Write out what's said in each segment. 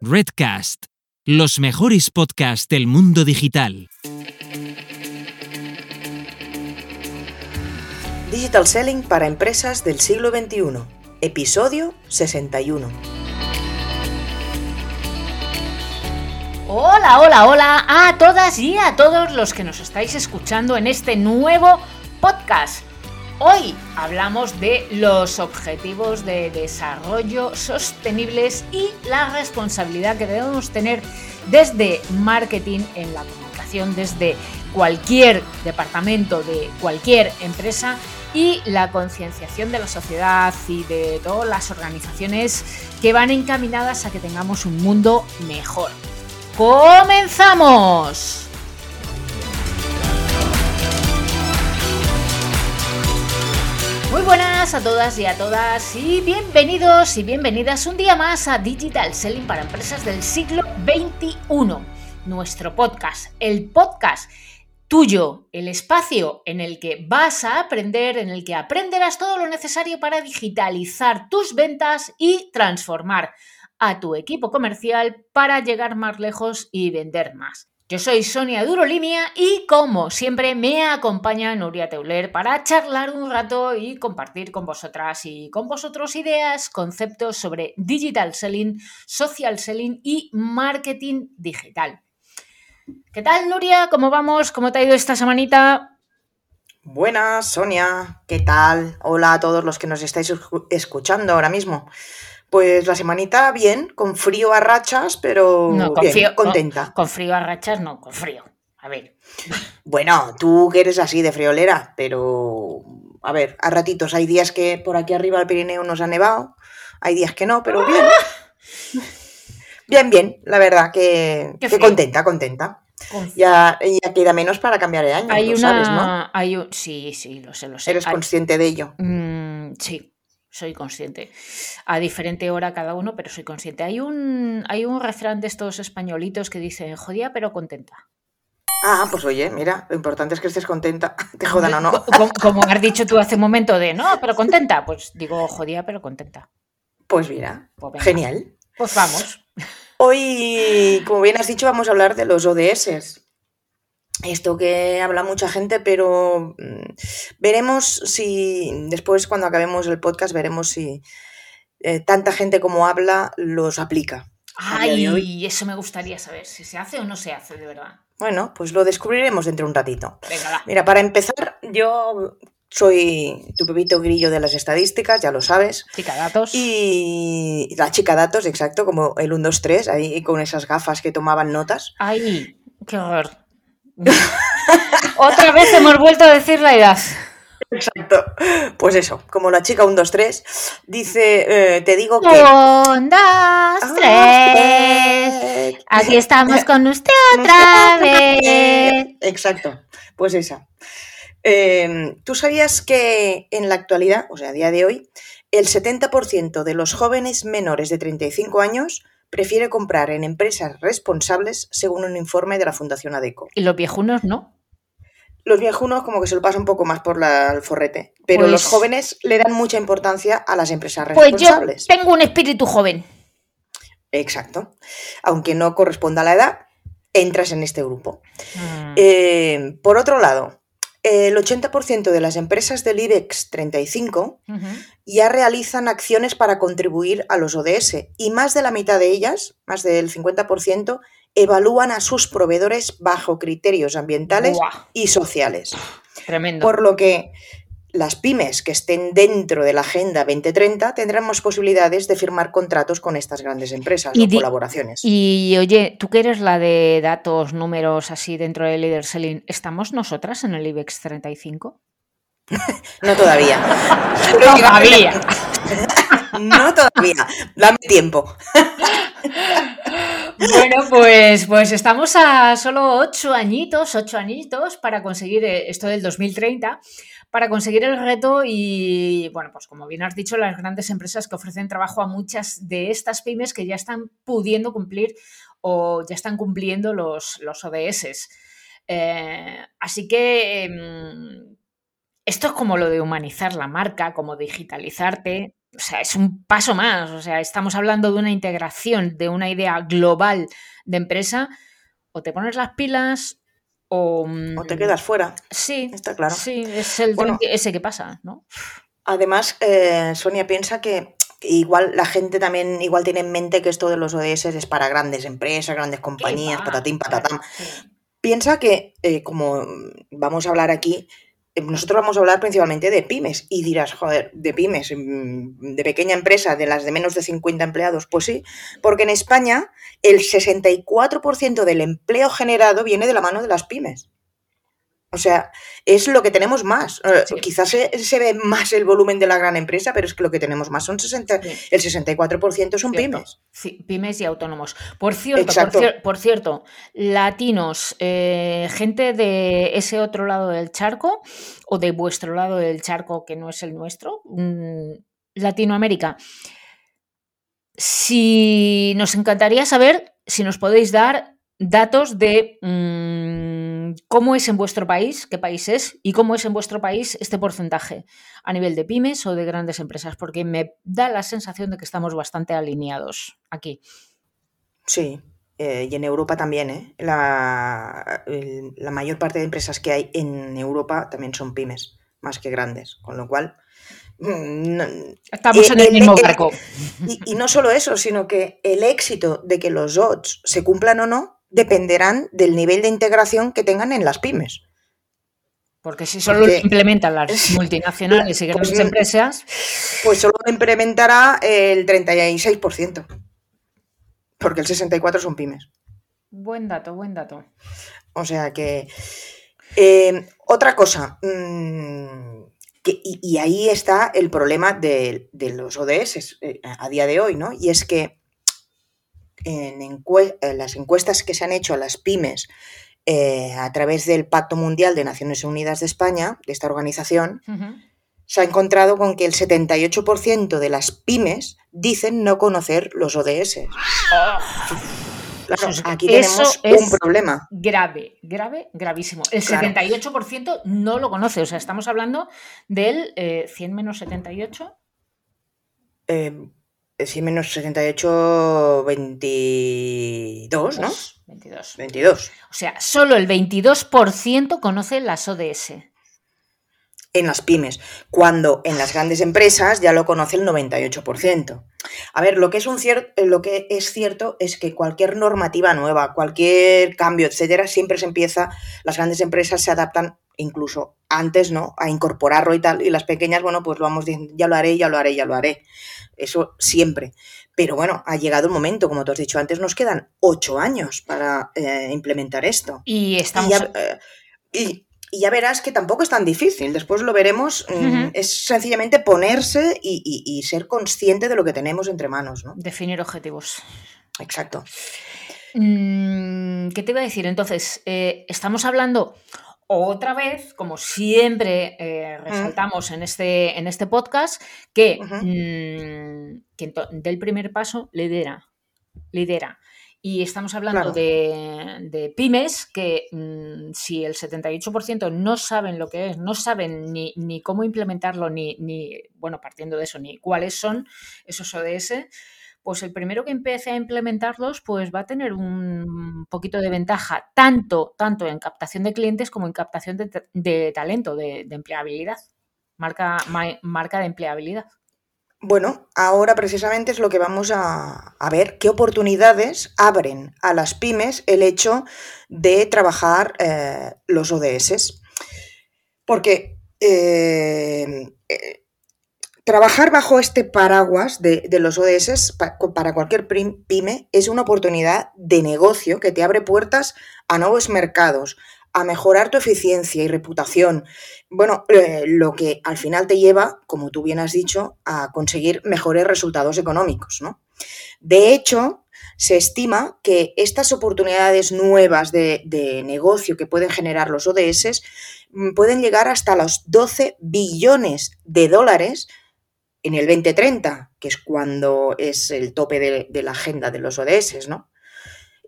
Redcast, los mejores podcasts del mundo digital. Digital Selling para empresas del siglo XXI, episodio 61. Hola, hola, hola a todas y a todos los que nos estáis escuchando en este nuevo podcast. Hoy hablamos de los objetivos de desarrollo sostenibles y la responsabilidad que debemos tener desde marketing en la comunicación, desde cualquier departamento de cualquier empresa y la concienciación de la sociedad y de todas las organizaciones que van encaminadas a que tengamos un mundo mejor. ¡Comenzamos! Muy buenas a todas y a todas y bienvenidos y bienvenidas un día más a Digital Selling para Empresas del siglo XXI, nuestro podcast, el podcast tuyo, el espacio en el que vas a aprender, en el que aprenderás todo lo necesario para digitalizar tus ventas y transformar a tu equipo comercial para llegar más lejos y vender más. Yo soy Sonia Durolimia y como siempre me acompaña Nuria Teuler para charlar un rato y compartir con vosotras y con vosotros ideas, conceptos sobre digital selling, social selling y marketing digital. ¿Qué tal Nuria? ¿Cómo vamos? ¿Cómo te ha ido esta semanita? Buenas, Sonia. ¿Qué tal? Hola a todos los que nos estáis escuchando ahora mismo. Pues la semanita bien, con frío a rachas, pero bien, contenta. Con, frío a rachas, no, con frío. A ver. Bueno, tú que eres así de friolera, pero a ver, a ratitos hay días que por aquí arriba del Pirineo nos ha nevado, hay días que no, pero bien. Bien, bien, la verdad que, contenta, contenta. Ya, ya, queda menos para cambiar de año, hay una... sabes, ¿no? Hay Sí, sí, lo sé, lo sé. ¿Eres consciente de ello? Mm, sí, soy consciente. A diferente hora cada uno, pero soy consciente. Hay un, hay un refrán de estos españolitos que dicen, jodía pero contenta. Ah, pues oye, mira, lo importante es que estés contenta, te jodan o no. Como, has dicho tú hace un momento de, no, pero contenta, pues digo, jodía pero contenta. Pues mira, pues genial. Pues vamos. Hoy, como bien has dicho, vamos a hablar de los ODS esto que habla mucha gente, pero mm, veremos si después cuando acabemos el podcast veremos si eh, tanta gente como habla los aplica. Ay, eso me gustaría saber, si se hace o no se hace, de verdad. Bueno, pues lo descubriremos dentro de un ratito. Mira, para empezar, yo soy tu pepito grillo de las estadísticas, ya lo sabes. Chica datos. Y la chica datos, exacto, como el 1, 2, 3, ahí con esas gafas que tomaban notas. Ay, qué horror. Otra vez hemos vuelto a decir la edad. Exacto. Pues eso, como la chica 1, 2, 3 dice, eh, te digo que... 1, 2, 3. Aquí estamos con usted otra vez. Exacto, pues esa. Em, ¿Tú sabías que en la actualidad, o sea, a día de hoy, el 70% de los jóvenes menores de 35 años prefiere comprar en empresas responsables según un informe de la Fundación ADECO. ¿Y los viejunos no? Los viejunos como que se lo pasan un poco más por la, el forrete, pero los pues jóvenes le dan mucha importancia a las empresas responsables. Pues yo tengo un espíritu joven. Exacto. Aunque no corresponda a la edad, entras en este grupo. Mm. Eh, por otro lado, el 80% de las empresas del IBEX 35 ya realizan acciones para contribuir a los ODS y más de la mitad de ellas, más del 50%, evalúan a sus proveedores bajo criterios ambientales y sociales. Tremendo. Por lo que las pymes que estén dentro de la Agenda 2030 tendrán más posibilidades de firmar contratos con estas grandes empresas y o colaboraciones. Y oye, tú que eres la de datos, números así dentro de Leader Selling, ¿estamos nosotras en el IBEX 35? no todavía. todavía. no todavía. Dame tiempo. Bueno, pues, pues estamos a solo ocho añitos, ocho añitos para conseguir eh, esto del 2030 para conseguir el reto y, bueno, pues como bien has dicho, las grandes empresas que ofrecen trabajo a muchas de estas pymes que ya están pudiendo cumplir o ya están cumpliendo los, los ODS. Eh, así que em, esto es como lo de humanizar la marca, como digitalizarte. o sea, es un paso más. O sea, estamos hablando de una integración, de una idea global de empresa. O te pones las pilas o, o te quedas fuera. Sí, está claro. Sí, es el bueno, ese que pasa, ¿no? Además, eh, Sonia piensa que igual la gente también igual tiene en mente que esto de los ODS es para grandes empresas, grandes compañías, patatín, patatán. Piensa que, eh, como vamos a hablar aquí, nosotros vamos a hablar principalmente de pymes y dirás, joder, de pymes, mm, de pequeña empresa, de las de menos de 50 empleados. Pues sí, porque en España el 64% del empleo generado viene de la mano de las pymes. O sea, es lo que tenemos más. Eh, quizás se, ve más el volumen de la gran empresa, pero es que lo que tenemos más son 60, el 64% son pymes. Sí, pymes y autónomos. Por cierto, por, cierto latinos, eh, gente de ese otro lado del charco o de vuestro lado del charco que no es el nuestro, mm, Latinoamérica. Si nos encantaría saber si nos podéis dar datos de mm, cómo es en vuestro país, qué país es, y cómo es en vuestro país este porcentaje a nivel de pymes o de grandes empresas, porque me da la sensación de que estamos bastante alineados aquí. Sí, eh, y en Europa también, ¿eh? La, la mayor parte de empresas que hay en Europa también son pymes, más que grandes, con lo cual... Mm, Estamos en el, mismo barco. Y, y, no solo eso, sino que el éxito de que los odds se cumplan o no dependerán del nivel de integración que tengan en las pymes. Porque si solo lo implementan las multinacionales y grandes pues, empresas. Pues solo implementará el 36%. Porque el 64% son pymes. Buen dato, buen dato. O sea que. Eh, otra cosa. Mm, y, ahí está el problema de, de los ODS eh, a día de hoy, ¿no? Y es que en, las encuestas que se han hecho a las pymes eh, a través del Pacto Mundial de Naciones Unidas de España, de esta organización, se ha encontrado con que el 78% de las pymes dicen no conocer los ODS. aquí tenemos un problema. Grave, grave, gravísimo. El 78% no lo conoce. O sea, estamos hablando del 100 eh, menos 78. Eh, Sí, menos 78, 22, ¿no? 22. 22. O sea, solo el 22% conoce las ODS. En las pymes, cuando en las grandes empresas ya lo conoce el 98%. A ver, lo que es, un lo que es cierto es que cualquier normativa nueva, cualquier cambio, etcétera, siempre se empieza, las grandes empresas se adaptan incluso antes, ¿no? A incorporarlo y tal, y las pequeñas, bueno, pues lo vamos diciendo, ya lo haré, ya lo haré, ya lo haré eso siempre. Pero bueno, ha llegado el momento, como tú has dicho antes, nos quedan ocho años para eh, implementar esto. Y estamos... Eh, y ya, verás que tampoco es tan difícil, después lo veremos, mm, es sencillamente ponerse y, ser consciente de lo que tenemos entre manos. ¿no? Definir objetivos. Exacto. Mm, ¿Qué te iba a decir? Entonces, eh, estamos hablando otra vez, como siempre eh, resaltamos en, este, en este podcast, que mm, quien del el primer paso lidera. lidera. Y estamos hablando de, pymes que mm, si el 78% no saben lo que es, no saben ni, ni cómo implementarlo, ni, ni, bueno, partiendo de eso, ni cuáles son esos ODS, pues el primero que empiece a implementarlos, pues va a tener un poquito de ventaja, tanto, tanto en captación de clientes como en captación de, talento, de, empleabilidad, marca, marca de empleabilidad. Bueno, ahora precisamente es lo que vamos a, ver, qué oportunidades abren a las pymes el hecho de trabajar eh, los ODS. Porque eh, eh, Trabajar bajo este paraguas de, los ODS para cualquier pyme es una oportunidad de negocio que te abre puertas a nuevos mercados, a mejorar tu eficiencia y reputación. Bueno, eh, lo que al final te lleva, como tú bien has dicho, a conseguir mejores resultados económicos. De hecho, se estima que estas oportunidades nuevas de, de, negocio que pueden generar los ODS mm, pueden llegar hasta los 12 billones de dólares en el 2030, que es cuando es el tope de, la agenda de los ODS, ¿no?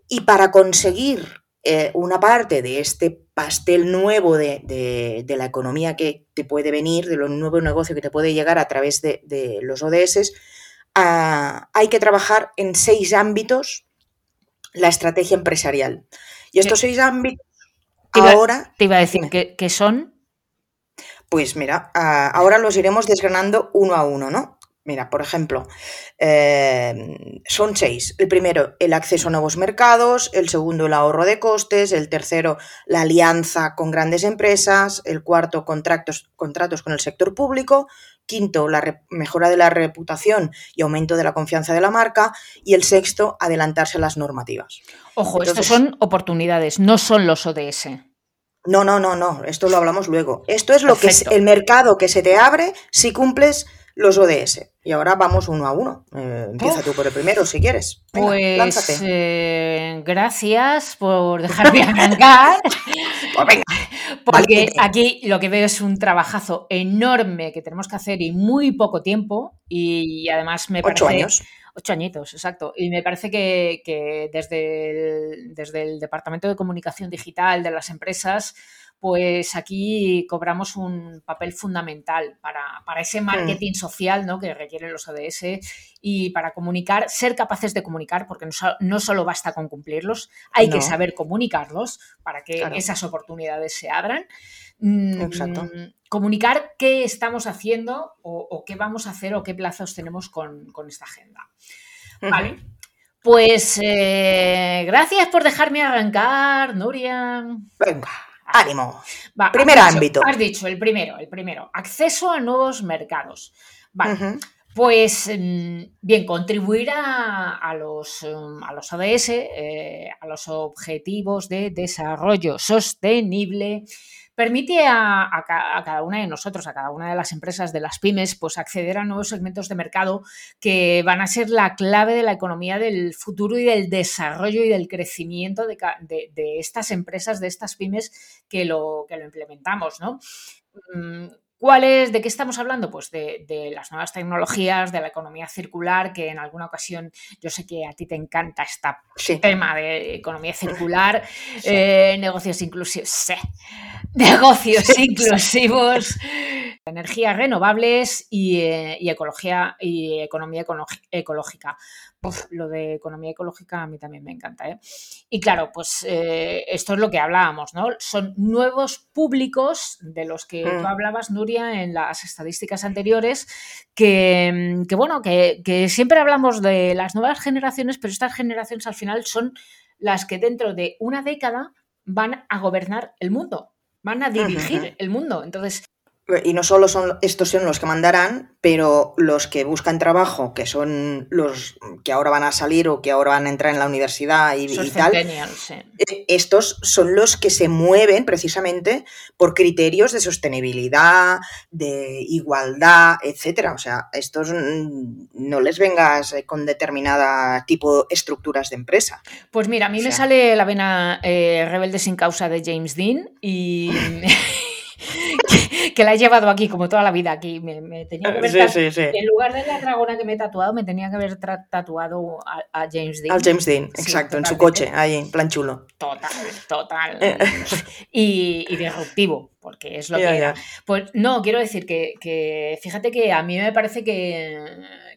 Y para conseguir eh, una parte de este pastel nuevo de, la economía que te puede venir, de lo nuevo negocio que te puede llegar a través de, los ODS, ah, hay que trabajar en seis ámbitos la estrategia empresarial. Y estos seis ámbitos ahora... Te iba a decir que, son... Pues mira, ah, ahora los iremos desgranando uno a uno, ¿no? Mira, por ejemplo, eh, son seis. El primero, el acceso a nuevos mercados, el segundo, el ahorro de costes, el tercero, la alianza con grandes empresas, el cuarto, contratos, contratos con el sector público, quinto, la mejora de la reputación y aumento de la confianza de la marca, y el sexto, adelantarse a las normativas. Ojo, estos son oportunidades, no son los ODS. No, no, no, no, esto lo hablamos luego. Esto es lo que es el mercado que se te abre si cumples los ODS. Y ahora vamos uno a uno. Eh, empieza tú por el primero, si quieres. pues eh, gracias por dejarme arrancar. pues venga. Porque aquí lo que veo es un trabajazo enorme que tenemos que hacer y muy poco tiempo. Y además me parece. Ocho años. Ocho añitos, exacto. Y me parece que, desde, desde el Departamento de Comunicación Digital de las empresas pues aquí cobramos un papel fundamental para, ese hmm. marketing social ¿no? que requieren los ODS y para comunicar, ser capaces de comunicar, porque no, solo basta con cumplirlos, hay que saber comunicarlos para que esas oportunidades se abran. Mm, Exacto. comunicar qué estamos haciendo o, qué vamos a hacer o qué plazos tenemos con, esta agenda. Vale. Pues eh, gracias por dejarme arrancar, Nuria. Venga. Ánimo. Primer ámbito. Has dicho, el primero, el primero. Acceso a nuevos mercados. Vale. Pues mm, bien, contribuir a, los, mm, a los ODS, eh, a los objetivos de desarrollo sostenible, permite a, cada una de nosotros, a cada una de las empresas de las pymes, pues acceder a nuevos segmentos de mercado que van a ser la clave de la economía del futuro y del desarrollo y del crecimiento de, estas empresas, de estas pymes que lo, que lo implementamos, ¿no? Mm, ¿Cuál ¿De qué estamos hablando? Pues de, las nuevas tecnologías, de la economía circular, que en alguna ocasión yo sé que a ti te encanta este tema de economía circular, eh, negocios inclusivos, sí. negocios inclusivos, energías renovables y, eh, ecología y economía ecológica lo de economía ecológica a mí también me encanta. ¿eh? Y claro, pues eh, esto es lo que hablábamos, ¿no? Son nuevos públicos de los que tú mm. hablabas, Nuria, en las estadísticas anteriores, que, bueno, que, que siempre hablamos de las nuevas generaciones, pero estas generaciones al final son las que dentro de una década van a gobernar el mundo, van a dirigir el mundo. Entonces, y no solo son estos son los que mandarán, pero los que buscan trabajo, que son los que ahora van a salir o que ahora van a entrar en la universidad y, tal, eh, estos son los que se mueven precisamente por criterios de sostenibilidad, de igualdad, etcétera. O sea, estos no les vengas con determinada tipo de estructuras de empresa. Pues mira, a mí me sale la vena eh, Rebelde sin causa de James Dean y que, la he llevado aquí como toda la vida aquí. Me, tenía que haber En lugar de la dragona que me he tatuado, me tenía que haber tatuado a, James Dean. Al James Dean, exacto, en su coche, ahí, en plan chulo. Total, total. Eh. y, y, disruptivo, porque es lo que era. Pues no, quiero decir que, que, fíjate que a mí me parece que,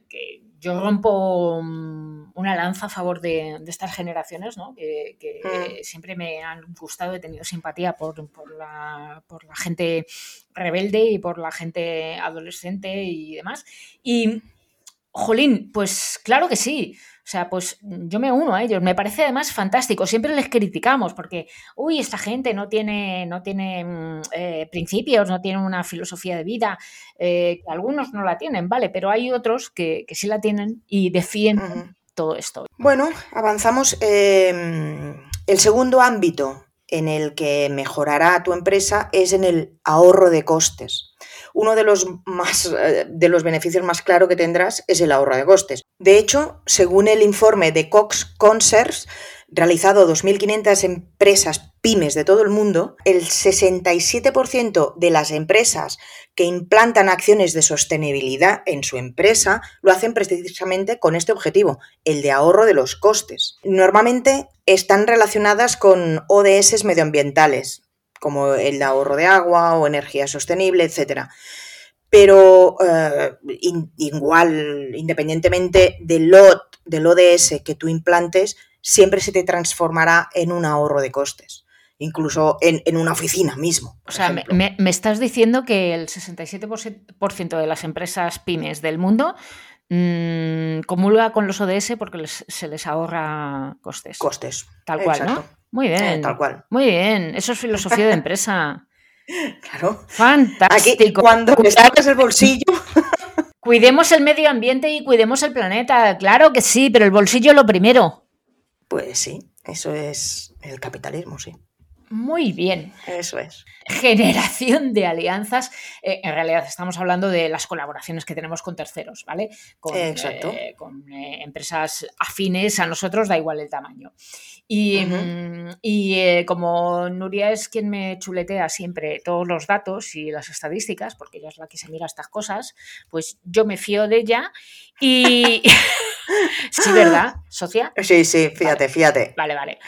que yo rompo mm, una lanza a favor de, estas generaciones, ¿no? que, mm. siempre me han gustado, he tenido simpatía por, la, gente rebelde y por la gente adolescente y demás. Y, jolín, pues claro que sí. O sea, pues yo me uno a ellos. Me parece además fantástico. Siempre les criticamos porque, uy, esta gente no tiene, no tiene mm, eh, principios, no tiene una filosofía de vida. Eh, algunos no la tienen, vale, pero hay otros que, sí la tienen y defienden todo esto. Bueno, avanzamos. Em, el segundo ámbito en el que mejorará tu empresa es en el ahorro de costes uno de los, más, eh, de los beneficios más claros que tendrás es el ahorro de costes. De hecho, según el informe de Cox Concerts, realizado 2.500 empresas pymes de todo el mundo, el 67% de las empresas que implantan acciones de sostenibilidad en su empresa lo hacen precisamente con este objetivo, el de ahorro de los costes. Normalmente están relacionadas con ODS medioambientales, como el ahorro de agua o energía sostenible, etc. Pero eh, igual, independientemente del lot, del ODS que tú implantes, siempre se te transformará en un ahorro de costes, incluso en, una oficina mismo. O sea, me, estás diciendo que el 67% de las empresas pymes del mundo mmm, comulga con los ODS porque se les ahorra costes. Costes. Tal cual, ¿no? Muy bien. Eh, tal cual. Muy bien. Eso es filosofía de empresa. Claro. Fantástico. cuando le sacas el bolsillo. Cuidemos el medio ambiente y cuidemos el planeta. Claro que sí, pero el bolsillo lo primero. Pues sí, eso es el capitalismo, sí. Muy bien. Eso es. Generación de alianzas. Eh, en realidad estamos hablando de las colaboraciones que tenemos con terceros, ¿vale? Con, Exacto. Eh, con eh, empresas afines a nosotros, da igual el tamaño. Y, mm, como Nuria es quien me chuletea siempre todos los datos y las estadísticas, porque ella es la que se mira estas cosas, pues yo me fío de ella y... sí, ¿verdad, socia? Sí, sí, fíjate, fíjate. Vale, vale.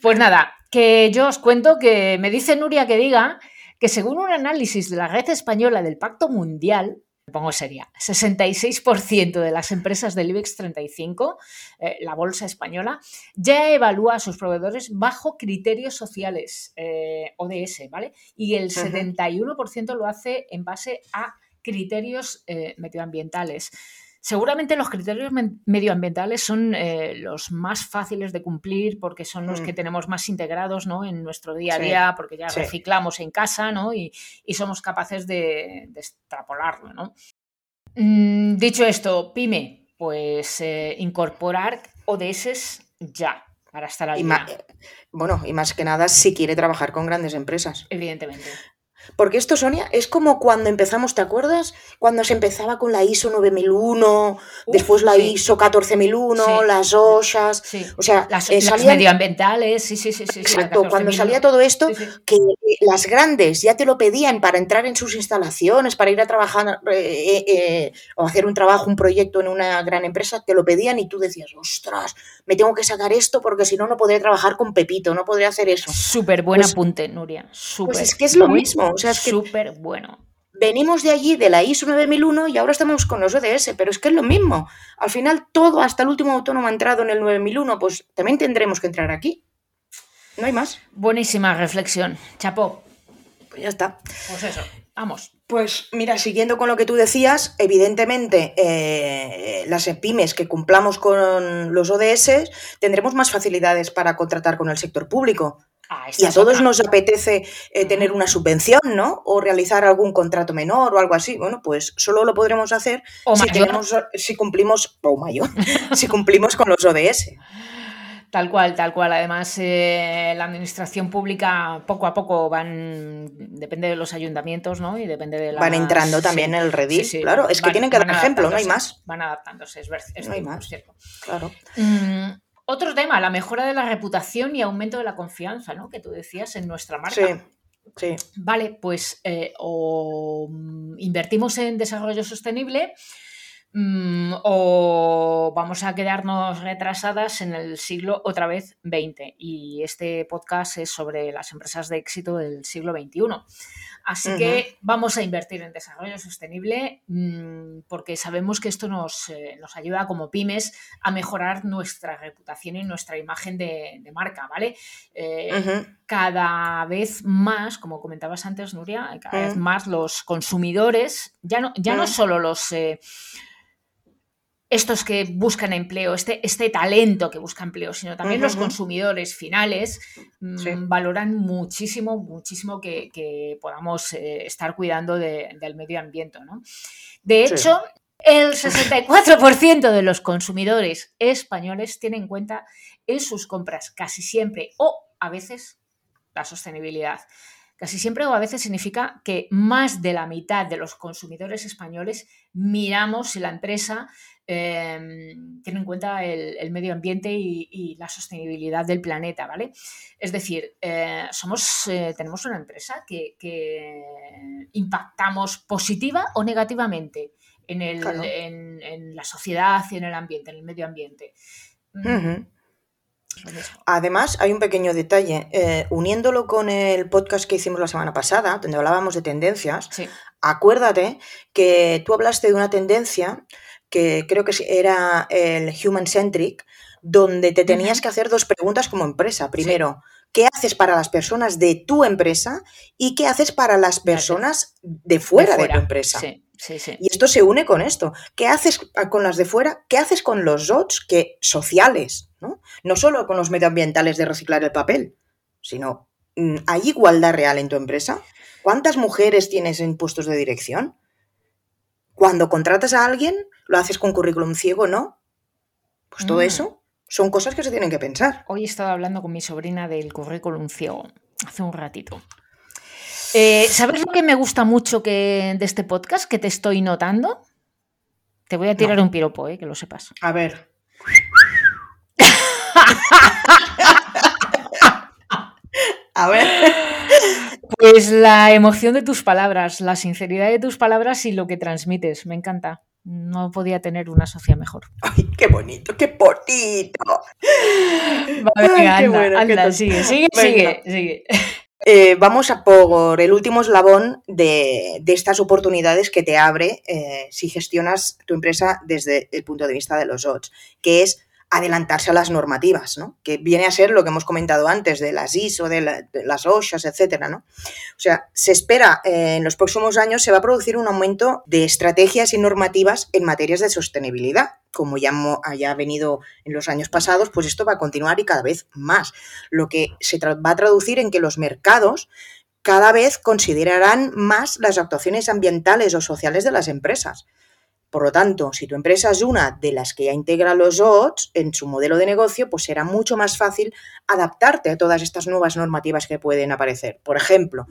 Pues nada, que yo os cuento que me dice Nuria que diga que según un análisis de la red española del Pacto Mundial, pongo seria, 66% de las empresas del IBEX 35, eh, la bolsa española, ya evalúa a sus proveedores bajo criterios sociales, eh, ODS, ¿vale? Y el 71% lo hace en base a criterios eh, medioambientales. Seguramente los criterios medioambientales son eh, los más fáciles de cumplir porque son los que mm. tenemos más integrados ¿no? en nuestro día a día, porque ya reciclamos en casa ¿no? y, somos capaces de, extrapolarlo. ¿no? Mm, dicho esto, PyME, pues eh, incorporar ODS ya para estar al día. bueno, y más que nada si quiere trabajar con grandes empresas. Evidentemente. Porque esto, Sonia, es como cuando empezamos, ¿te acuerdas? Cuando se empezaba con la ISO 9001, después la ISO 14001, las OSHAs, o sea, las, eh, medioambientales, sí, sí, sí. sí exacto, cuando salía todo esto, que las grandes ya te lo pedían para entrar en sus instalaciones, para ir a trabajar eh, eh, o hacer un trabajo, un proyecto en una gran empresa, te lo pedían y tú decías, ostras, me tengo que sacar esto porque si no, no podré trabajar con Pepito, no podré hacer eso. Súper buen pues apunte, Nuria. Super pues es que es lo mismo. Sea, es que súper bueno. Venimos de allí, de la ISO 9001, y ahora estamos con los ODS, pero es que es lo mismo. Al final, todo, hasta el último autónomo ha entrado en el 9001, pues también tendremos que entrar aquí. No hay más. Buenísima reflexión. Chapo. Pues ya está. Pues eso, vamos. Pues mira, siguiendo con lo que tú decías, evidentemente eh, las pymes que cumplamos con los ODS tendremos más facilidades para contratar con el sector público. Ah, y a todos nos apetece eh, tener una subvención, ¿no? O realizar algún contrato menor o algo así. Bueno, pues solo lo podremos hacer si, tenemos, si cumplimos, o mayor, si cumplimos con los ODS. Tal cual, tal cual. Además, eh, la administración pública poco a poco van, depende de los ayuntamientos, ¿no? Y depende de la... Van entrando también en el Redis, claro. Es que tienen que dar ejemplo, no hay más. Van adaptándose, es, no hay más. Cierto. Claro. Mm, otro tema, la mejora de la reputación y aumento de la confianza, ¿no? Que tú decías en nuestra marca. Sí. Vale, pues eh, o mm, invertimos en desarrollo sostenible Mm, o vamos a quedarnos retrasadas en el siglo otra vez 20 y este podcast es sobre las empresas de éxito del siglo XXI. Así que vamos a invertir en desarrollo sostenible mm, porque sabemos que esto nos, eh, nos, ayuda como pymes a mejorar nuestra reputación y nuestra imagen de, marca, ¿vale? Eh, cada vez más, como comentabas antes, Nuria, cada vez más los consumidores, ya no, ya no solo los... Eh, estos que buscan empleo, este, este talento que busca empleo, sino también los consumidores finales mm, valoran muchísimo, muchísimo que, podamos eh, estar cuidando del medio ambiente. ¿no? De hecho, el 64% de los consumidores españoles tienen en cuenta en sus compras casi siempre o a veces la sostenibilidad. Casi siempre o a veces significa que más de la mitad de los consumidores españoles miramos si la empresa em, tiene en cuenta el, medio ambiente y, la sostenibilidad del planeta, ¿vale? Es decir, eh, somos, eh, tenemos una empresa que, impactamos positiva o negativamente en, en, la sociedad y en el ambiente, en el medio ambiente. Además, hay un pequeño detalle. Eh, uniéndolo con el podcast que hicimos la semana pasada, donde hablábamos de tendencias, acuérdate que tú hablaste de una tendencia que creo que era el human centric, donde te tenías que hacer dos preguntas como empresa. Primero, ¿qué haces para las personas de tu empresa y qué haces para las personas de fuera de, tu empresa? Y esto se une con esto. ¿Qué haces con las de fuera? ¿Qué haces con los DOTs que, sociales? ¿no? no solo con los medioambientales de reciclar el papel, sino mm, ¿hay igualdad real en tu empresa? ¿Cuántas mujeres tienes en puestos de dirección? Cuando contratas a alguien, ¿lo haces con currículum ciego no? Pues todo mm. eso son cosas que se tienen que pensar. Hoy he estado hablando con mi sobrina del currículum ciego, hace un ratito. Eh, ¿Sabes lo que me gusta mucho que, de este podcast que te estoy notando? Te voy a tirar un piropo, eh, que lo sepas. A ver. a ver. Pues la emoción de tus palabras, la sinceridad de tus palabras y lo que transmites. Me encanta. No podía tener una socia mejor. ¡Ay, qué bonito, qué potito! venga, anda, sigue, sigue, sigue, sigue. Eh, vamos a por el último eslabón de, estas oportunidades que te abre eh, si gestionas tu empresa desde el punto de vista de los odds, que es adelantarse a las normativas, ¿no? Que viene a ser lo que hemos comentado antes de las ISO, de, las OSHAs, etcétera, ¿no? O sea, se espera eh, en los próximos años se va a producir un aumento de estrategias y normativas en materias de sostenibilidad. Como ya haya venido en los años pasados, pues esto va a continuar y cada vez más. Lo que se va a traducir en que los mercados cada vez considerarán más las actuaciones ambientales o sociales de las empresas. Por lo tanto, si tu empresa es una de las que ya integra los OTS en su modelo de negocio, pues será mucho más fácil adaptarte a todas estas nuevas normativas que pueden aparecer. Por ejemplo,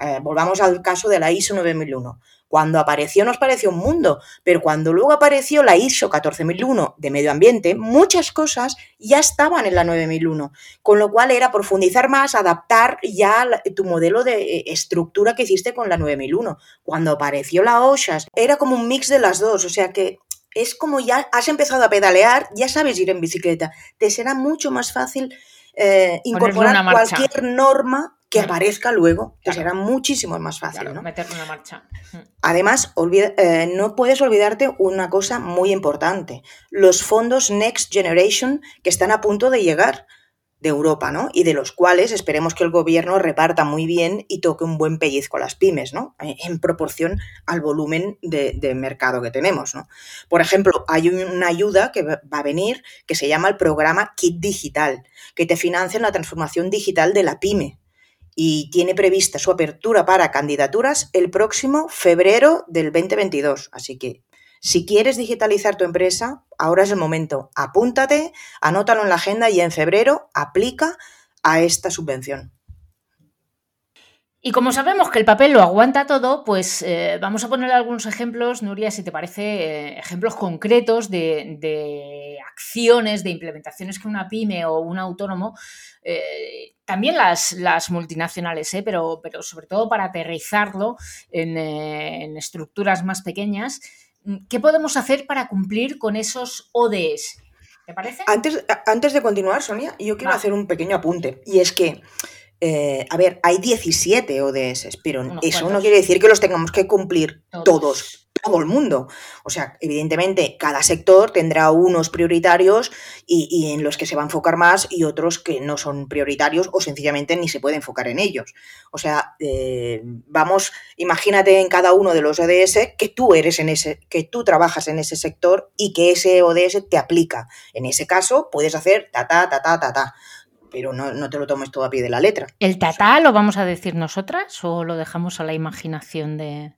eh, volvamos al caso de la ISO 9001. Cuando apareció nos pareció un mundo, pero cuando luego apareció la ISO 14001 de medio ambiente, muchas cosas ya estaban en la 9001, con lo cual era profundizar más, adaptar ya tu modelo de eh, estructura que hiciste con la 9001. Cuando apareció la OSHAS, era como un mix de las dos, o sea que es como ya has empezado a pedalear, ya sabes ir en bicicleta, te será mucho más fácil eh, incorporar cualquier norma que aparezca luego, que será muchísimo más fácil. ¿no? Meter una marcha. Mm. Además, eh, no puedes olvidarte una cosa muy importante, los fondos Next Generation que están a punto de llegar de Europa, ¿no? Y de los cuales esperemos que el gobierno reparta muy bien y toque un buen pellizco a las pymes, ¿no? En proporción al volumen de, de, mercado que tenemos, ¿no? Por ejemplo, hay una ayuda que va a venir que se llama el programa Kit Digital, que te financia en la transformación digital de la pyme y tiene prevista su apertura para candidaturas el próximo febrero del 2022. Así que si quieres digitalizar tu empresa, ahora es el momento. Apúntate, anótalo en la agenda y en febrero aplica a esta subvención. Y como sabemos que el papel lo aguanta todo, pues eh, vamos a poner algunos ejemplos, Nuria, si te parece, eh, ejemplos concretos de, acciones, de implementaciones que una pyme o un autónomo, eh, también las, las multinacionales, pero, pero sobre todo para aterrizarlo en, estructuras más pequeñas, ¿qué podemos hacer para cumplir con esos ODS? ¿Te parece? Antes, antes de continuar, Sonia, yo quiero hacer un pequeño apunte, y es que eh, a ver, hay 17 ODS, pero eso no quiere decir que los tengamos que cumplir todos. todo el mundo. O sea, evidentemente, cada sector tendrá unos prioritarios y, en los que se va a enfocar más y otros que no son prioritarios o sencillamente ni se puede enfocar en ellos. O sea, eh, vamos, imagínate en cada uno de los ODS que tú eres en ese, que tú trabajas en ese sector y que ese ODS te aplica. En ese caso, puedes hacer ta ta ta ta ta ta pero no, te lo tomes todo a pie de la letra. ¿El tatá lo vamos a decir nosotras o lo dejamos a la imaginación de...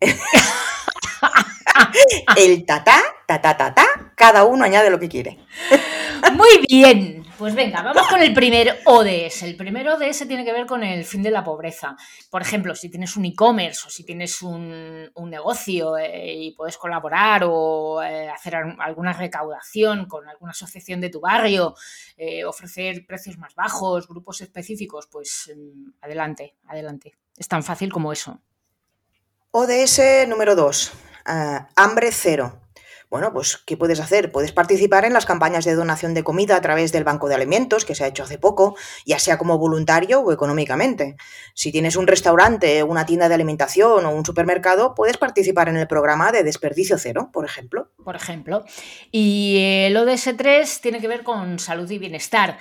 el tatá, tatá, tatá, cada uno añade lo que quiere. Muy bien, Pues venga, vamos con el primer ODS. El primer ODS tiene que ver con el fin de la pobreza. Por ejemplo, si tienes un e-commerce o si tienes un, negocio eh, y puedes colaborar o eh, hacer alguna recaudación con alguna asociación de tu barrio, eh, ofrecer precios más bajos, grupos específicos, pues mm, adelante, adelante. Es tan fácil como eso. ODS número 2. hambre cero. Bueno, pues, ¿qué puedes hacer? Puedes participar en las campañas de donación de comida a través del Banco de Alimentos, que se ha hecho hace poco, ya sea como voluntario o económicamente. Si tienes un restaurante, una tienda de alimentación o un supermercado, puedes participar en el programa de desperdicio cero, por ejemplo. Por ejemplo. Y el ODS 3 tiene que ver con salud y bienestar.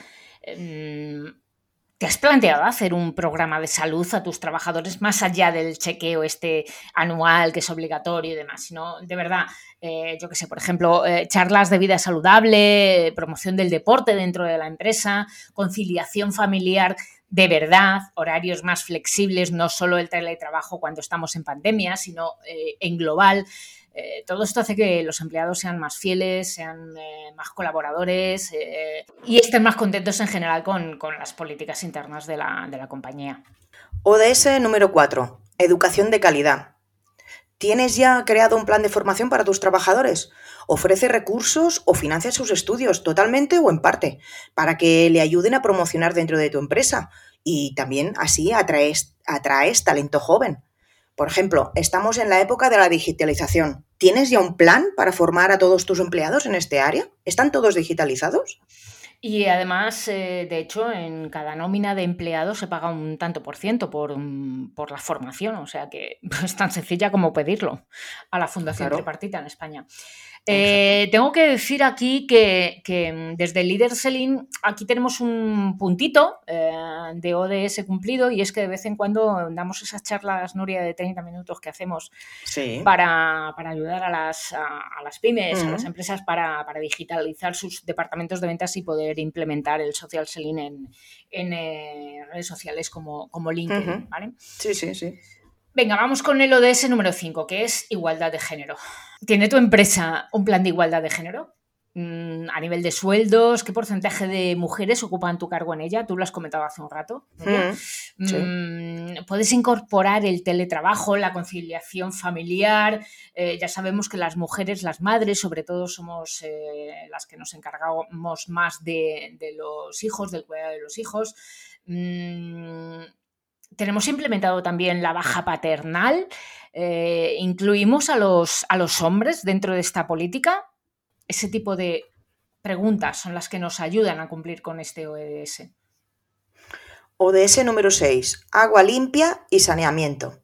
¿Te has planteado hacer un programa de salud a tus trabajadores más allá del chequeo este anual que es obligatorio y demás? Sino, de verdad, eh, yo qué sé, por ejemplo, eh, charlas de vida saludable, promoción del deporte dentro de la empresa, conciliación familiar de verdad, horarios más flexibles, no solo el teletrabajo cuando estamos en pandemia, sino eh, en global. Eh, todo esto hace que los empleados sean más fieles, sean eh, más colaboradores eh, y estén más contentos en general con, las políticas internas de la, de la compañía. ODS número 4. Educación de calidad. ¿Tienes ya creado un plan de formación para tus trabajadores? Ofrece recursos o financia sus estudios totalmente o en parte para que le ayuden a promocionar dentro de tu empresa y también así atraes, atraes talento joven. Por ejemplo, estamos en la época de la digitalización. ¿Tienes ya un plan para formar a todos tus empleados en este área? ¿Están todos digitalizados? Y además, eh, de hecho, en cada nómina de empleados se paga un tanto por ciento por, por la formación, o sea que es tan sencilla como pedirlo a la Fundación Tripartita en España. Eh, tengo que decir aquí que, mm, desde Leader Selling aquí tenemos un puntito eh, de ODS cumplido y es que de vez en cuando damos esas charlas, Nuria, de 30 minutos que hacemos para, ayudar a las, a, las pymes, a las empresas para, digitalizar sus departamentos de ventas y poder implementar el social selling en, eh, redes sociales como, como LinkedIn. Sí, sí, sí. Venga, vamos con el ODS número 5, que es igualdad de género. ¿Tiene tu empresa un plan de igualdad de género? Mm, a nivel de sueldos, ¿qué porcentaje de mujeres ocupan tu cargo en ella? Tú lo has comentado hace un rato. Mm, mm, puedes incorporar el teletrabajo, la conciliación familiar. Eh, ya sabemos que las mujeres, las madres, sobre todo, somos eh, las que nos encargamos más de, de, los hijos, del cuidado de los hijos tenemos implementado también la baja paternal. Eh, incluimos a los, a los hombres dentro de esta política. Ese tipo de preguntas son las que nos ayudan a cumplir con este ODS. ODS número 6. Agua limpia y saneamiento.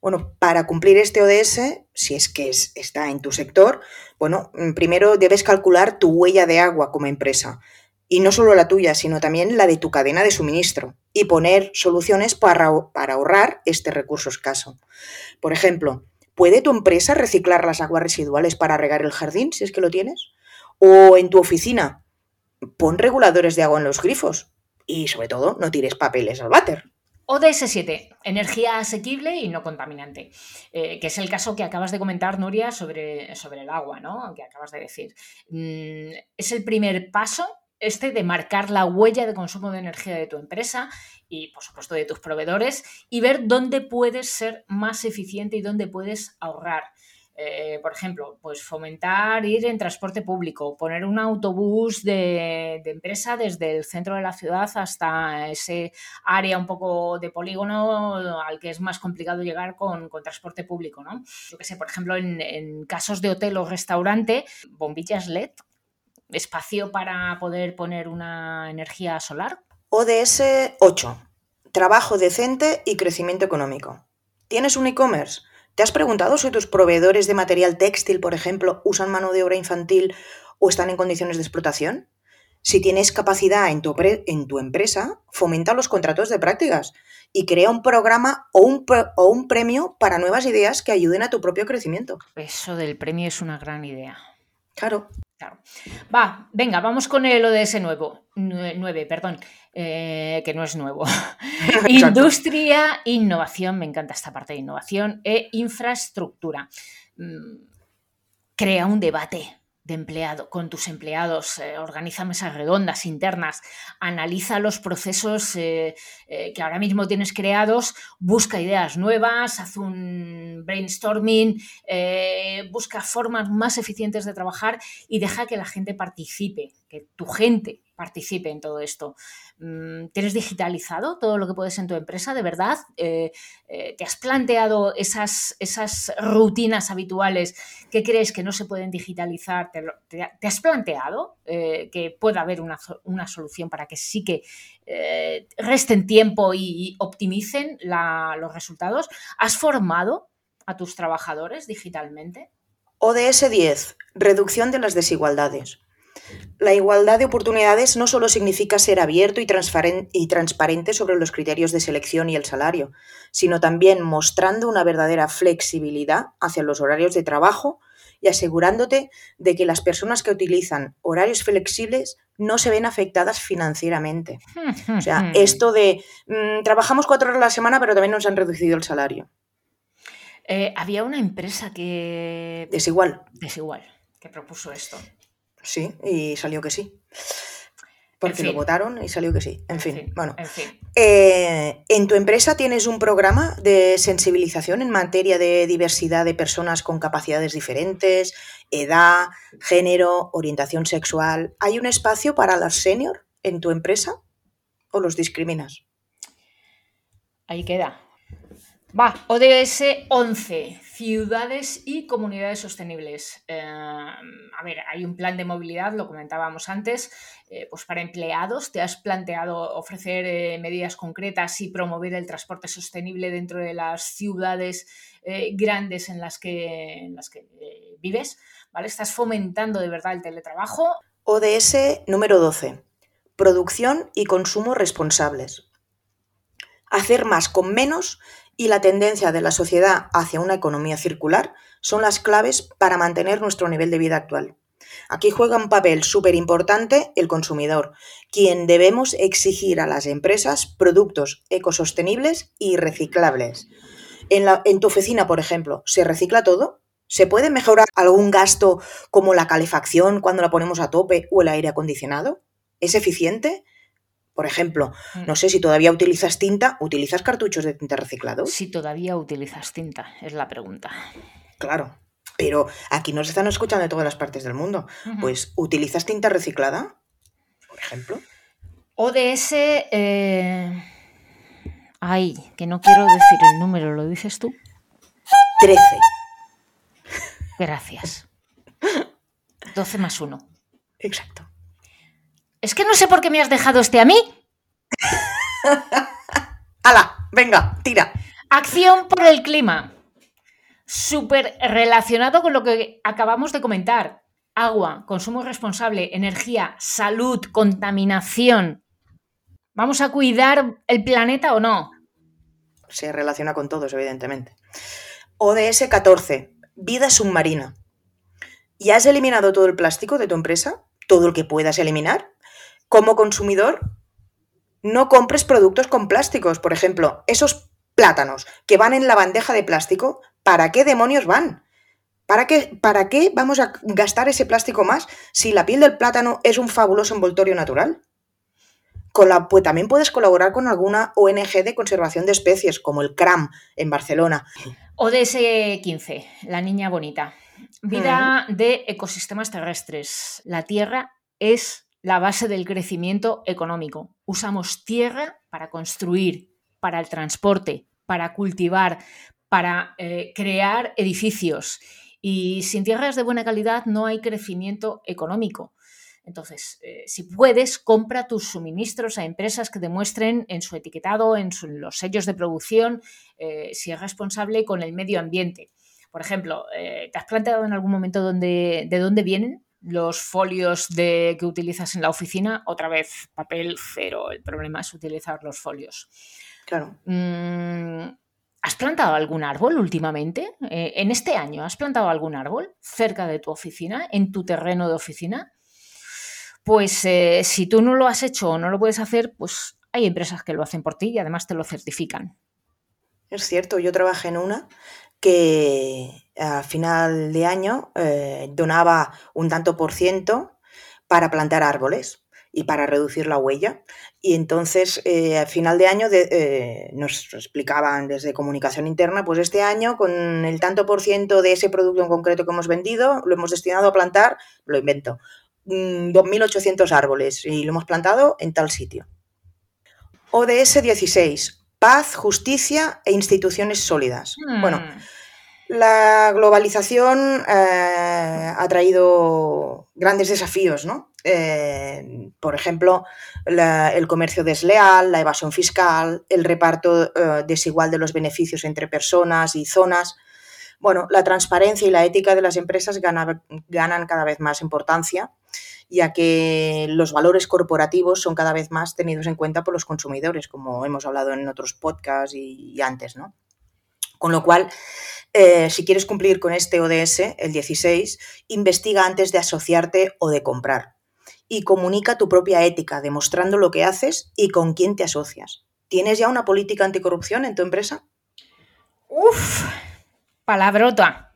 Bueno, para cumplir este ODS, si es que está en tu sector, bueno, primero debes calcular tu huella de agua como empresa y no solo la tuya, sino también la de tu cadena de suministro, y poner soluciones para, para ahorrar este recurso escaso. Por ejemplo, ¿puede tu empresa reciclar las aguas residuales para regar el jardín, si es que lo tienes? O en tu oficina, pon reguladores de agua en los grifos y sobre todo no tires papeles al váter. ODS 7, energía asequible y no contaminante, eh, que es el caso que acabas de comentar, Nuria, sobre, sobre el agua, ¿no? Que acabas de decir. Mm, es el primer paso este de marcar la huella de consumo de energía de tu empresa y, por supuesto, de tus proveedores y ver dónde puedes ser más eficiente y dónde puedes ahorrar. Eh, por ejemplo, pues fomentar ir en transporte público, poner un autobús de, empresa desde el centro de la ciudad hasta ese área un poco de polígono al que es más complicado llegar con, transporte público, ¿no? Yo que sé, por ejemplo, en, en casos de hotel o restaurante, bombillas LED espacio para poder poner una energía solar? ODS 8. Trabajo decente y crecimiento económico. ¿Tienes un e-commerce? ¿Te has preguntado si tus proveedores de material textil, por ejemplo, usan mano de obra infantil o están en condiciones de explotación? Si tienes capacidad en tu, en tu empresa, fomenta los contratos de prácticas y crea un programa o un, o un premio para nuevas ideas que ayuden a tu propio crecimiento. Eso del premio es una gran idea. Claro. Va, venga, vamos con el ODS nuevo. 9, perdón, eh, que no es nuevo. Industria, innovación, me encanta esta parte de innovación, e infraestructura. Mm, crea un debate de empleado, con tus empleados, eh, organiza mesas redondas internas, analiza los procesos eh, eh, que ahora mismo tienes creados, busca ideas nuevas, haz un brainstorming, busca formas más eficientes de trabajar y deja que la gente participe, que tu gente participe en todo esto. Mm, ¿Tienes digitalizado todo lo que puedes en tu empresa? ¿De verdad? Eh, eh, ¿Te has planteado esas, esas rutinas habituales que crees que no se pueden digitalizar? ¿Te, has planteado eh, que pueda haber una, solución para que sí que resten tiempo y, optimicen los resultados? ¿Has formado a tus trabajadores digitalmente? ODS 10, reducción de las desigualdades. La igualdad de oportunidades no solo significa ser abierto y, transparente sobre los criterios de selección y el salario, sino también mostrando una verdadera flexibilidad hacia los horarios de trabajo y asegurándote de que las personas que utilizan horarios flexibles no se ven afectadas financieramente. O sea, esto de mm, trabajamos cuatro horas a la semana, pero también nos han reducido el salario. Eh, había una empresa que... Desigual. Desigual, que propuso esto. Sí, y salió que sí. Porque lo votaron y salió que sí. En, fin, bueno. En, eh, en, tu empresa tienes un programa de sensibilización en materia de diversidad de personas con capacidades diferentes, edad, género, orientación sexual. ¿Hay un espacio para las senior en tu empresa o los discriminas? Ahí queda. Va, ODS 11, ciudades y comunidades sostenibles. Eh, a ver, hay un plan de movilidad, lo comentábamos antes, eh, pues para empleados, ¿te has planteado ofrecer eh, medidas concretas y promover el transporte sostenible dentro de las ciudades grandes en las que, en las que vives? ¿Vale? ¿Estás fomentando de verdad el teletrabajo? ODS número 12, producción y consumo responsables. Hacer más con menos y la tendencia de la sociedad hacia una economía circular son las claves para mantener nuestro nivel de vida actual. Aquí juega un papel súper importante el consumidor, quien debemos exigir a las empresas productos ecosostenibles y reciclables. En, la, en tu oficina, por ejemplo, ¿se recicla todo? ¿Se puede mejorar algún gasto como la calefacción cuando la ponemos a tope o el aire acondicionado? ¿Es eficiente? Por ejemplo, mm. no sé si todavía utilizas tinta, ¿utilizas cartuchos de tinta reciclado? Si todavía utilizas tinta, es la pregunta. Claro, pero aquí nos están escuchando de todas las partes del mundo. Pues, ¿utilizas tinta reciclada? Por ejemplo. ODS. Eh... Ay, que no quiero decir el número, ¿lo dices tú? 13. Gracias. 12 más 1. Exacto. Es que no sé por qué me has dejado este a mí. ¡Hala! Venga, tira. Acción por el clima. Súper relacionado con lo que acabamos de comentar. Agua, consumo responsable, energía, salud, contaminación. ¿Vamos a cuidar el planeta o no? Se relaciona con todos, evidentemente. ODS 14. Vida submarina. ¿Ya has eliminado todo el plástico de tu empresa? ¿Todo el que puedas eliminar? Como consumidor, no compres productos con plásticos. Por ejemplo, esos plátanos que van en la bandeja de plástico, ¿para qué demonios van? ¿Para qué, ¿Para qué vamos a gastar ese plástico más si la piel del plátano es un fabuloso envoltorio natural? pues también puedes colaborar con alguna ONG de conservación de especies, como el CRAM en Barcelona. ODS 15, la niña bonita. Vida de ecosistemas terrestres. La Tierra es la base del crecimiento económico. Usamos tierra para construir, para el transporte, para cultivar, para eh, crear edificios. Y sin tierras de buena calidad no hay crecimiento económico. Entonces, eh, si puedes, compra tus suministros a empresas que demuestren en su etiquetado, en, los sellos de producción, eh, si es responsable con el medio ambiente. Por ejemplo, ¿te has planteado en algún momento dónde, de dónde vienen? Los folios de, que utilizas en la oficina, otra vez papel cero. El problema es utilizar los folios. Claro. Mm, ¿Has plantado algún árbol últimamente? Eh, ¿En este año has plantado algún árbol cerca de tu oficina, en tu terreno de oficina? Pues eh, si tú no lo has hecho o no lo puedes hacer, pues hay empresas que lo hacen por ti y además te lo certifican. Es cierto, yo trabajé en una que a final de año eh, donaba un tanto por ciento para plantar árboles y para reducir la huella. Y entonces, eh, a final de año eh, nos explicaban desde comunicación interna, pues este año con el tanto por ciento de ese producto en concreto que hemos vendido, lo hemos destinado a plantar, lo invento, 2.800 mm, árboles y lo hemos plantado en tal sitio. ODS 16, paz, justicia e instituciones sólidas. Bueno, hmm. la globalización eh, ha traído grandes desafíos, ¿no? Eh, por ejemplo, el comercio desleal, la evasión fiscal, el reparto eh, desigual de los beneficios entre personas y zonas. Bueno, la transparencia y la ética de las empresas ganan, cada vez más importancia, ya que los valores corporativos son cada vez más tenidos en cuenta por los consumidores, como hemos hablado en otros podcasts y, antes, ¿no? Con lo cual, eh, si quieres cumplir con este ODS, el 16, investiga antes de asociarte o de comprar y comunica tu propia ética, demostrando lo que haces y con quién te asocias. ¿Tienes ya una política anticorrupción en tu empresa? Uf, palabrota.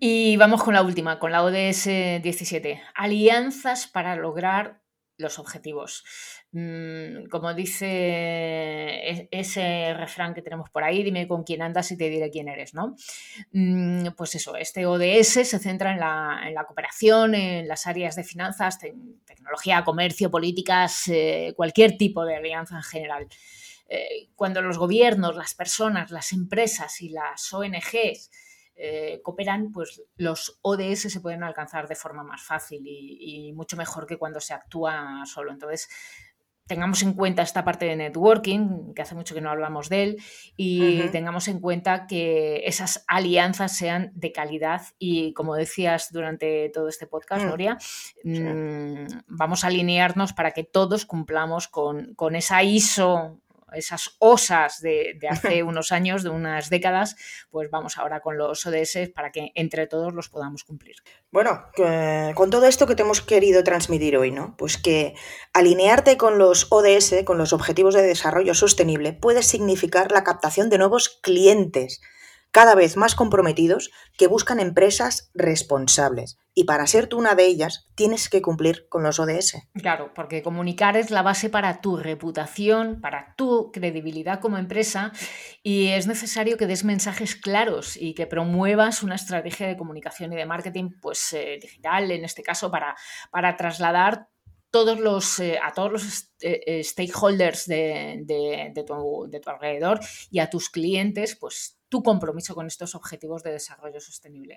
Y vamos con la última, con la ODS 17. Alianzas para lograr los objetivos. Mm, como dice e-, ese refrán que tenemos por ahí, dime con quién andas y te diré quién eres, ¿no? Mm, pues eso, este ODS se centra en la, cooperación, en las áreas de finanzas, tecnología, comercio, políticas, eh, cualquier tipo de alianza en general. Eh, cuando los gobiernos, las personas, las empresas y las ONGs eh, cooperan, pues los ODS se pueden alcanzar de forma más fácil y, y, mucho mejor que cuando se actúa solo. Entonces, tengamos en cuenta esta parte de networking, que hace mucho que no hablamos de él, y tengamos en cuenta que esas alianzas sean de calidad y, como decías durante todo este podcast, mm. Noria, mm, vamos a alinearnos para que todos cumplamos con, con esa ISO esas osas de, hace unos años, de unas décadas, pues vamos ahora con los ODS para que entre todos los podamos cumplir. Bueno, con todo esto que te hemos querido transmitir hoy, ¿no? Pues que alinearte con los ODS, con los Objetivos de Desarrollo Sostenible, puede significar la captación de nuevos clientes cada vez más comprometidos que buscan empresas responsables. Y para ser tú una de ellas, tienes que cumplir con los ODS. Claro, porque comunicar es la base para tu reputación, para tu credibilidad como empresa y es necesario que des mensajes claros y que promuevas una estrategia de comunicación y de marketing pues, eh, digital, en este caso, para, para trasladar todos los, eh, a todos los eh, stakeholders de, de, tu, de, tu, alrededor y a tus clientes, pues tu compromiso con estos objetivos de desarrollo sostenible.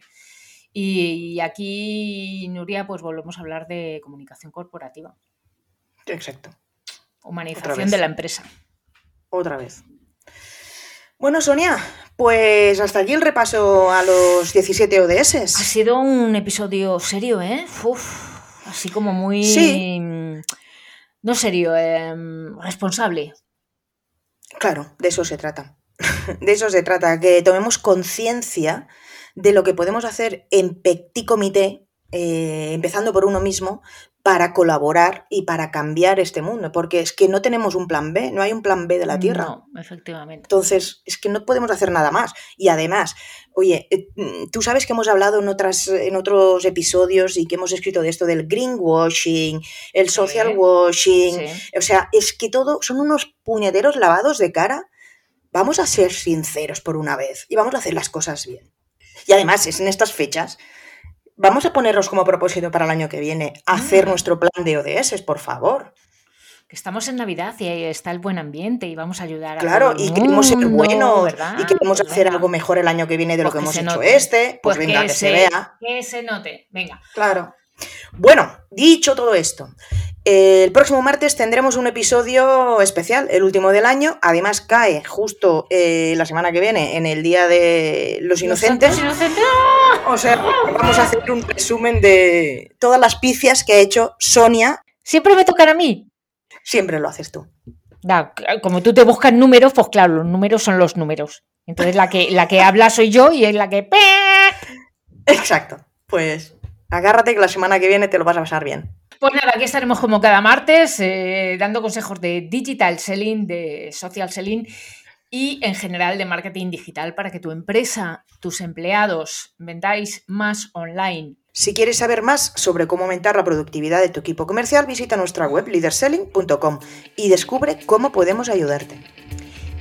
Y, aquí, Nuria, pues volvemos a hablar de comunicación corporativa. Exacto. Humanización de la empresa. Otra vez. Bueno, Sonia, pues hasta aquí el repaso a los 17 ODS. Ha sido un episodio serio, ¿eh? así como muy... Sí. No serio, em, responsable. Claro, de eso se trata. de eso se trata, que tomemos conciencia de lo que podemos hacer en petit comité, eh, empezando por uno mismo, para colaborar y para cambiar este mundo, porque es que no tenemos un plan B, no hay un plan B de la Tierra. No, efectivamente. Entonces, es que no podemos hacer nada más. Y además, oye, eh, tú sabes que hemos hablado en, otras, en otros episodios y que hemos escrito de esto del greenwashing, el social washing, o sea, es que todo son unos puñeteros lavados de cara vamos a ser sinceros por una vez y vamos a hacer las cosas bien. Y además, es en estas fechas, vamos a ponernos como propósito para el año que viene, hacer mm. nuestro plan de ODS, por favor. Que estamos en Navidad y ahí está el buen ambiente y vamos a ayudar a Claro, y queremos ser buenos y queremos pues hacer algo mejor el año que viene de lo pues que, hemos hecho este. Pues, pues venga, que, se, vea. Que se note, venga. Claro. Bueno, dicho todo esto, el próximo martes tendremos un episodio especial, el último del año. Además, cae justo eh, la semana que viene, en el Día de los Inocentes. O sea, vamos a hacer un resumen de todas las picias que ha hecho Sonia. Siempre me tocan a mí. Siempre lo haces tú. como tú te buscas números, pues claro, los números son los números. Entonces la que, la que habla soy yo y es la que... Exacto. Pues agárrate que la semana que viene te lo vas a pasar bien. Pues nada, aquí estaremos como cada martes eh, dando consejos de digital selling, de social selling y en general de marketing digital para que tu empresa, tus empleados vendáis más online. Si quieres saber más sobre cómo aumentar la productividad de tu equipo comercial, visita nuestra web leaderselling.com y descubre cómo podemos ayudarte.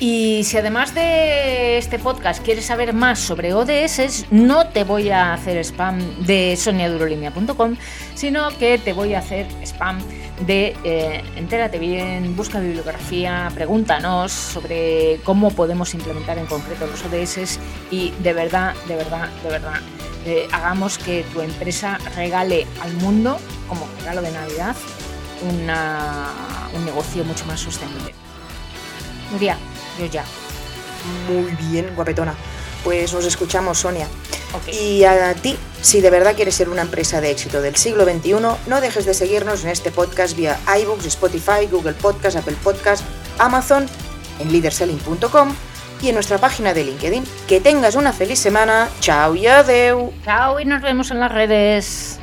Y si además de este podcast quieres saber más sobre ODS, no te voy a hacer spam de soniadurolinea.com, sino que te voy a hacer spam de eh, entérate bien, busca bibliografía, pregúntanos sobre cómo podemos implementar en concreto los ODS y de verdad, de verdad, de verdad, eh, hagamos que tu empresa regale al mundo, como regalo de Navidad, un negocio mucho más sostenible. Ya. Muy bien, guapetona. Pues nos escuchamos, Sonia. Y a ti, si de verdad quieres ser una empresa de éxito del siglo XXI, no dejes de seguirnos en este podcast vía iBooks, Spotify, Google Podcast, Apple Podcast, Amazon, en leaderselling.com y en nuestra página de LinkedIn. Que tengas una feliz semana. Chao y adeu. Chao y nos vemos en las redes.